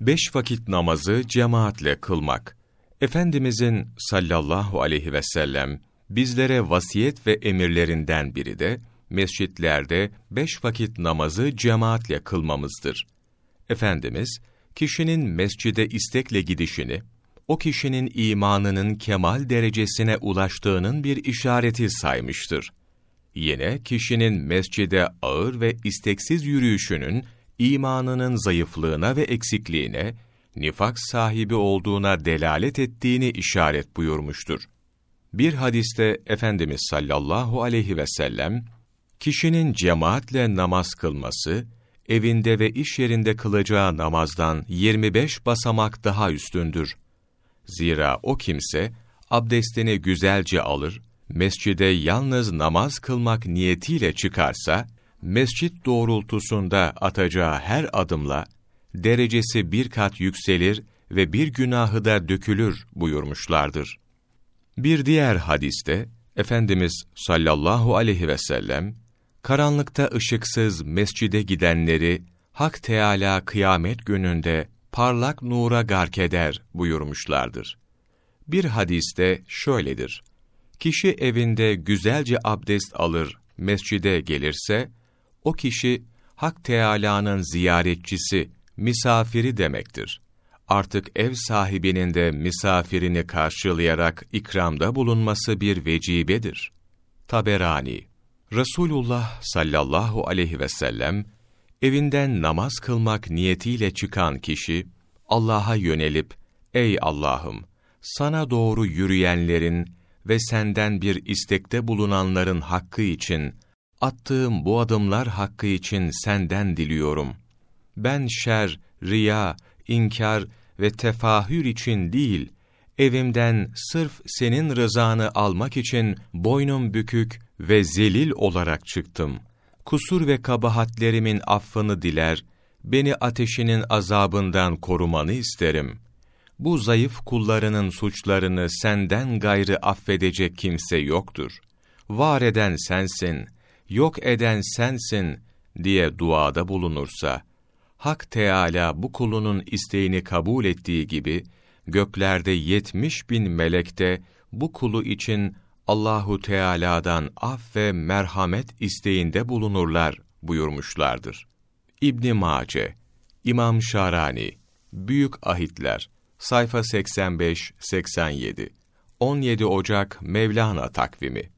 Beş vakit namazı cemaatle kılmak. Efendimizin sallallahu aleyhi ve sellem bizlere vasiyet ve emirlerinden biri de mescitlerde beş vakit namazı cemaatle kılmamızdır. Efendimiz, kişinin mescide istekle gidişini, o kişinin imanının kemal derecesine ulaştığının bir işareti saymıştır. Yine kişinin mescide ağır ve isteksiz yürüyüşünün imanının zayıflığına ve eksikliğine, nifak sahibi olduğuna delalet ettiğini işaret buyurmuştur. Bir hadiste Efendimiz sallallahu aleyhi ve sellem, kişinin cemaatle namaz kılması, evinde ve iş yerinde kılacağı namazdan 25 basamak daha üstündür. Zira o kimse, abdestini güzelce alır, mescide yalnız namaz kılmak niyetiyle çıkarsa, mescit doğrultusunda atacağı her adımla, derecesi bir kat yükselir ve bir günahı da dökülür buyurmuşlardır. Bir diğer hadiste, Efendimiz sallallahu aleyhi ve sellem, karanlıkta ışıksız mescide gidenleri, Hak Teâlâ kıyamet gününde parlak nura gark eder buyurmuşlardır. Bir hadiste şöyledir. Kişi evinde güzelce abdest alır, mescide gelirse, o kişi Hak Teâlâ'nın ziyaretçisi, misafiri demektir. Artık ev sahibinin de misafirini karşılayarak ikramda bulunması bir vecibedir. Taberani Resulullah sallallahu aleyhi ve sellem, evinden namaz kılmak niyetiyle çıkan kişi, Allah'a yönelip, Ey Allah'ım! Sana doğru yürüyenlerin ve senden bir istekte bulunanların hakkı için, attığım bu adımlar hakkı için senden diliyorum. Ben şer, riya, inkar ve tefahür için değil, evimden sırf senin rızanı almak için boynum bükük ve zelil olarak çıktım. Kusur ve kabahatlerimin affını diler, beni ateşinin azabından korumanı isterim. Bu zayıf kullarının suçlarını senden gayrı affedecek kimse yoktur. Var eden sensin, yok eden sensin diye duada bulunursa, Hak Teâlâ bu kulunun isteğini kabul ettiği gibi, göklerde yetmiş bin melekte bu kulu için Allahu Teala'dan af ve merhamet isteğinde bulunurlar buyurmuşlardır. İbn Mace, İmam Şarani, Büyük Ahitler, sayfa 85-87, 17 Ocak Mevlana takvimi